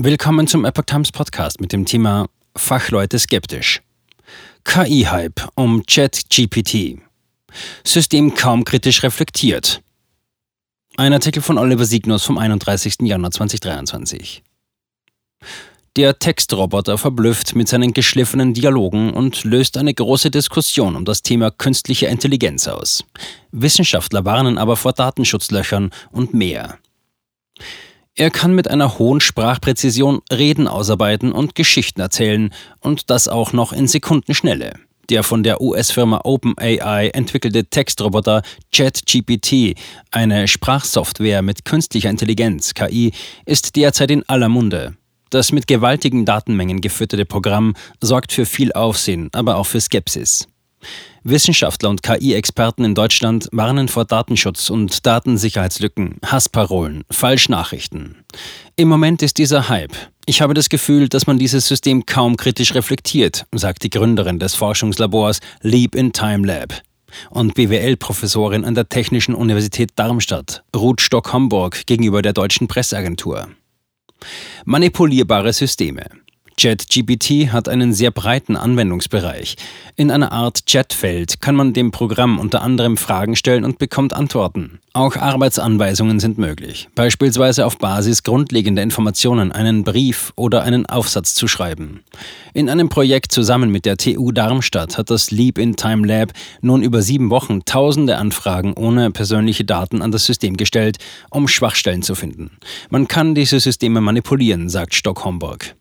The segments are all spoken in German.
Willkommen zum Epoch Times Podcast mit dem Thema Fachleute skeptisch. KI-Hype um ChatGPT. System kaum kritisch reflektiert. Ein Artikel von Oliver Signus vom 31. Januar 2023. Der Textroboter verblüfft mit seinen geschliffenen Dialogen und löst eine große Diskussion um das Thema künstliche Intelligenz aus. Wissenschaftler warnen aber vor Datenschutzlöchern und mehr. Er kann mit einer hohen Sprachpräzision Reden ausarbeiten und Geschichten erzählen und das auch noch in Sekundenschnelle. Der von der US-Firma OpenAI entwickelte Textroboter ChatGPT, eine Sprachsoftware mit künstlicher Intelligenz KI, ist derzeit in aller Munde. Das mit gewaltigen Datenmengen gefütterte Programm sorgt für viel Aufsehen, aber auch für Skepsis. Wissenschaftler und KI-Experten in Deutschland warnen vor Datenschutz und Datensicherheitslücken, Hassparolen, Falschnachrichten. Im Moment ist dieser Hype. Ich habe das Gefühl, dass man dieses System kaum kritisch reflektiert, sagt die Gründerin des Forschungslabors Leap in Time Lab und BWL-Professorin an der Technischen Universität Darmstadt, Ruth Stock-Homburg, gegenüber der deutschen Presseagentur. Manipulierbare Systeme. ChatGPT hat einen sehr breiten Anwendungsbereich. In einer Art Chatfeld kann man dem Programm unter anderem Fragen stellen und bekommt Antworten. Auch Arbeitsanweisungen sind möglich, beispielsweise auf Basis grundlegender Informationen einen Brief oder einen Aufsatz zu schreiben. In einem Projekt zusammen mit der TU Darmstadt hat das Leap in Time Lab nun über sieben Wochen tausende Anfragen ohne persönliche Daten an das System gestellt, um Schwachstellen zu finden. Man kann diese Systeme manipulieren, sagt Stock Homburg.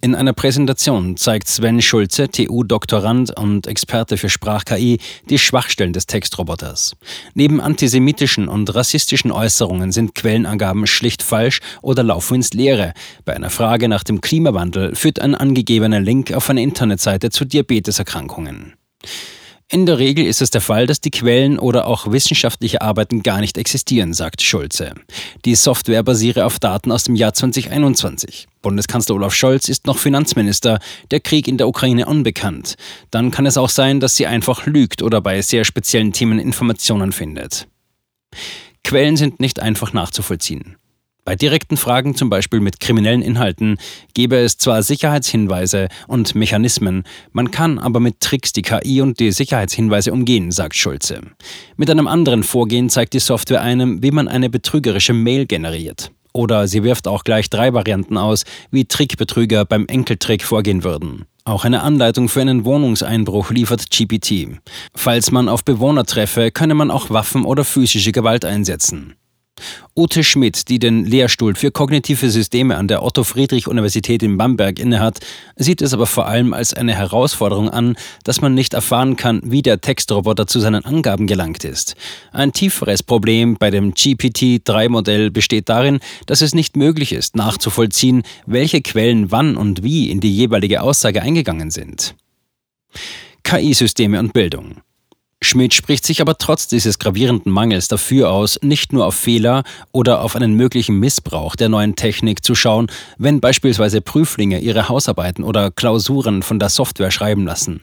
In einer Präsentation zeigt Sven Schulze, TU-Doktorand und Experte für Sprach-KI, die Schwachstellen des Textroboters. Neben antisemitischen und rassistischen Äußerungen sind Quellenangaben schlicht falsch oder laufen ins Leere. Bei einer Frage nach dem Klimawandel führt ein angegebener Link auf eine Internetseite zu Diabeteserkrankungen. In der Regel ist es der Fall, dass die Quellen oder auch wissenschaftliche Arbeiten gar nicht existieren, sagt Schulze. Die Software basiere auf Daten aus dem Jahr 2021. Bundeskanzler Olaf Scholz ist noch Finanzminister, der Krieg in der Ukraine unbekannt. Dann kann es auch sein, dass sie einfach lügt oder bei sehr speziellen Themen Informationen findet. Quellen sind nicht einfach nachzuvollziehen. Bei direkten Fragen, zum Beispiel mit kriminellen Inhalten, gäbe es zwar Sicherheitshinweise und Mechanismen, man kann aber mit Tricks die KI und die Sicherheitshinweise umgehen, sagt Schulze. Mit einem anderen Vorgehen zeigt die Software einem, wie man eine betrügerische Mail generiert. Oder sie wirft auch gleich drei Varianten aus, wie Trickbetrüger beim Enkeltrick vorgehen würden. Auch eine Anleitung für einen Wohnungseinbruch liefert GPT. Falls man auf Bewohner treffe, könne man auch Waffen oder physische Gewalt einsetzen. Ute Schmidt, die den Lehrstuhl für kognitive Systeme an der Otto-Friedrich-Universität in Bamberg innehat, sieht es aber vor allem als eine Herausforderung an, dass man nicht erfahren kann, wie der Textroboter zu seinen Angaben gelangt ist. Ein tieferes Problem bei dem GPT-3-Modell besteht darin, dass es nicht möglich ist, nachzuvollziehen, welche Quellen wann und wie in die jeweilige Aussage eingegangen sind. KI-Systeme und Bildung. Schmidt spricht sich aber trotz dieses gravierenden Mangels dafür aus, nicht nur auf Fehler oder auf einen möglichen Missbrauch der neuen Technik zu schauen, wenn beispielsweise Prüflinge ihre Hausarbeiten oder Klausuren von der Software schreiben lassen.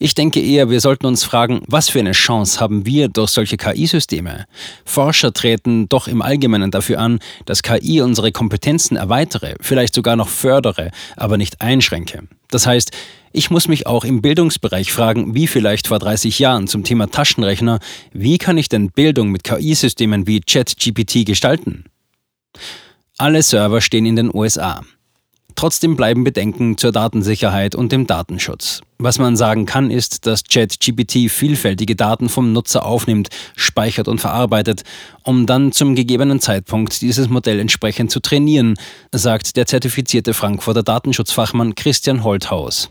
Ich denke eher, wir sollten uns fragen, was für eine Chance haben wir durch solche KI-Systeme? Forscher treten doch im Allgemeinen dafür an, dass KI unsere Kompetenzen erweitere, vielleicht sogar noch fördere, aber nicht einschränke. Das heißt, ich muss mich auch im Bildungsbereich fragen, wie vielleicht vor 30 Jahren zum Thema Taschenrechner, wie kann ich denn Bildung mit KI-Systemen wie ChatGPT gestalten? Alle Server stehen in den USA. Trotzdem bleiben Bedenken zur Datensicherheit und dem Datenschutz. Was man sagen kann, ist, dass ChatGPT vielfältige Daten vom Nutzer aufnimmt, speichert und verarbeitet, um dann zum gegebenen Zeitpunkt dieses Modell entsprechend zu trainieren, sagt der zertifizierte Frankfurter Datenschutzfachmann Christian Holthaus.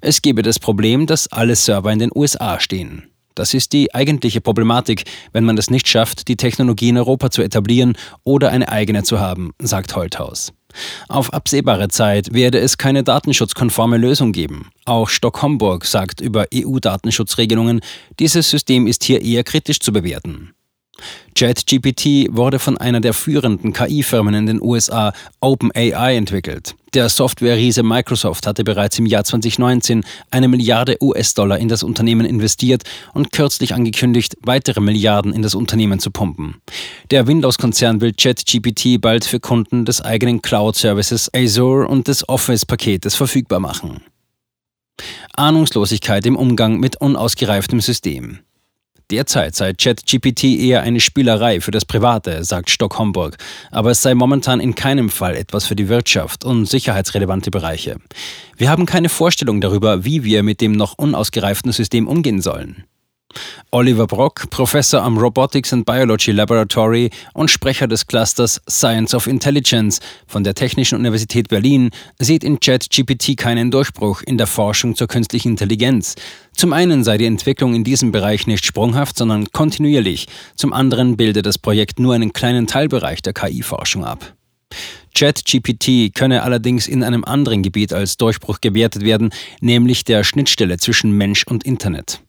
Es gebe das Problem, dass alle Server in den USA stehen. Das ist die eigentliche Problematik, wenn man es nicht schafft, die Technologie in Europa zu etablieren oder eine eigene zu haben, sagt Holthaus. Auf absehbare Zeit werde es keine datenschutzkonforme Lösung geben. Auch Stock-Homburg sagt über EU-Datenschutzregelungen, dieses System ist hier eher kritisch zu bewerten. ChatGPT wurde von einer der führenden KI-Firmen in den USA, OpenAI, entwickelt. Der Software-Riese Microsoft hatte bereits im Jahr 2019 eine Milliarde US-Dollar in das Unternehmen investiert und kürzlich angekündigt, weitere Milliarden in das Unternehmen zu pumpen. Der Windows-Konzern will ChatGPT bald für Kunden des eigenen Cloud-Services Azure und des Office-Paketes verfügbar machen. Ahnungslosigkeit im Umgang mit unausgereiftem System. Derzeit sei ChatGPT eher eine Spielerei für das Private, sagt Stock Homburg, aber es sei momentan in keinem Fall etwas für die Wirtschaft und sicherheitsrelevante Bereiche. Wir haben keine Vorstellung darüber, wie wir mit dem noch unausgereiften System umgehen sollen. Oliver Brock, Professor am Robotics and Biology Laboratory und Sprecher des Clusters Science of Intelligence von der Technischen Universität Berlin, sieht in ChatGPT keinen Durchbruch in der Forschung zur künstlichen Intelligenz. Zum einen sei die Entwicklung in diesem Bereich nicht sprunghaft, sondern kontinuierlich. Zum anderen bilde das Projekt nur einen kleinen Teilbereich der KI-Forschung ab. ChatGPT könne allerdings in einem anderen Gebiet als Durchbruch gewertet werden, nämlich der Schnittstelle zwischen Mensch und Internet.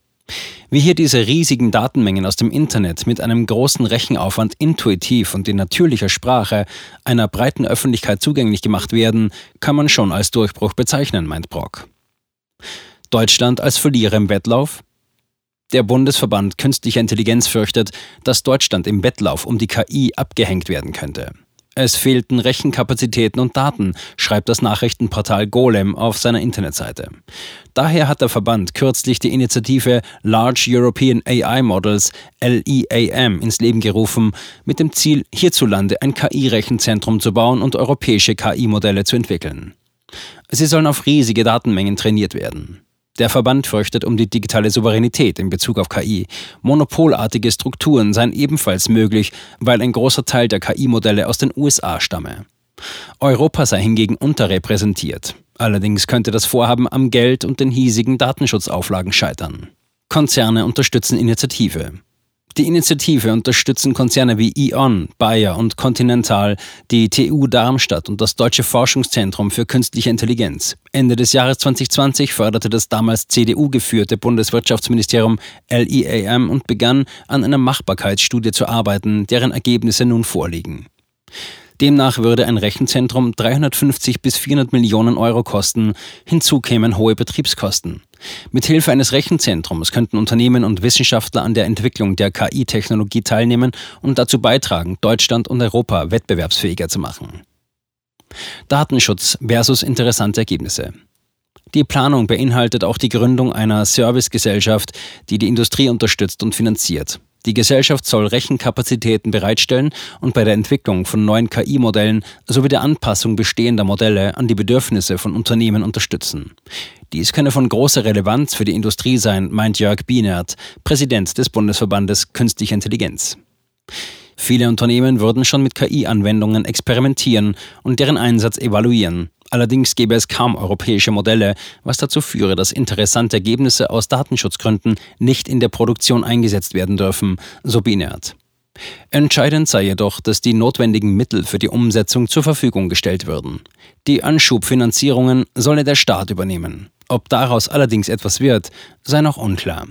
Wie hier diese riesigen Datenmengen aus dem Internet mit einem großen Rechenaufwand intuitiv und in natürlicher Sprache einer breiten Öffentlichkeit zugänglich gemacht werden, kann man schon als Durchbruch bezeichnen, meint Brock. Deutschland als Verlierer im Wettlauf? Der Bundesverband Künstlicher Intelligenz fürchtet, dass Deutschland im Wettlauf um die KI abgehängt werden könnte. Es fehlten Rechenkapazitäten und Daten, schreibt das Nachrichtenportal Golem auf seiner Internetseite. Daher hat der Verband kürzlich die Initiative Large European AI Models LEAM ins Leben gerufen, mit dem Ziel, hierzulande ein KI-Rechenzentrum zu bauen und europäische KI-Modelle zu entwickeln. Sie sollen auf riesige Datenmengen trainiert werden. Der Verband fürchtet um die digitale Souveränität in Bezug auf KI. Monopolartige Strukturen seien ebenfalls möglich, weil ein großer Teil der KI-Modelle aus den USA stamme. Europa sei hingegen unterrepräsentiert. Allerdings könnte das Vorhaben am Geld und den hiesigen Datenschutzauflagen scheitern. Konzerne unterstützen Initiative. Die Initiative unterstützen Konzerne wie E.ON, Bayer und Continental, die TU Darmstadt und das Deutsche Forschungszentrum für künstliche Intelligenz. Ende des Jahres 2020 förderte das damals CDU-geführte Bundeswirtschaftsministerium LEAM und begann an einer Machbarkeitsstudie zu arbeiten, deren Ergebnisse nun vorliegen. Demnach würde ein Rechenzentrum 350 bis 400 Millionen Euro kosten, hinzu kämen hohe Betriebskosten. Mithilfe eines Rechenzentrums könnten Unternehmen und Wissenschaftler an der Entwicklung der KI-Technologie teilnehmen und dazu beitragen, Deutschland und Europa wettbewerbsfähiger zu machen. Datenschutz versus interessante Ergebnisse. Die Planung beinhaltet auch die Gründung einer Servicegesellschaft, die die Industrie unterstützt und finanziert. Die Gesellschaft soll Rechenkapazitäten bereitstellen und bei der Entwicklung von neuen KI-Modellen sowie der Anpassung bestehender Modelle an die Bedürfnisse von Unternehmen unterstützen. Dies könne von großer Relevanz für die Industrie sein, meint Jörg Bienert, Präsident des Bundesverbandes Künstliche Intelligenz. Viele Unternehmen würden schon mit KI-Anwendungen experimentieren und deren Einsatz evaluieren. Allerdings gäbe es kaum europäische Modelle, was dazu führe, dass interessante Ergebnisse aus Datenschutzgründen nicht in der Produktion eingesetzt werden dürfen, so Binert. Entscheidend sei jedoch, dass die notwendigen Mittel für die Umsetzung zur Verfügung gestellt würden. Die Anschubfinanzierungen solle der Staat übernehmen. Ob daraus allerdings etwas wird, sei noch unklar.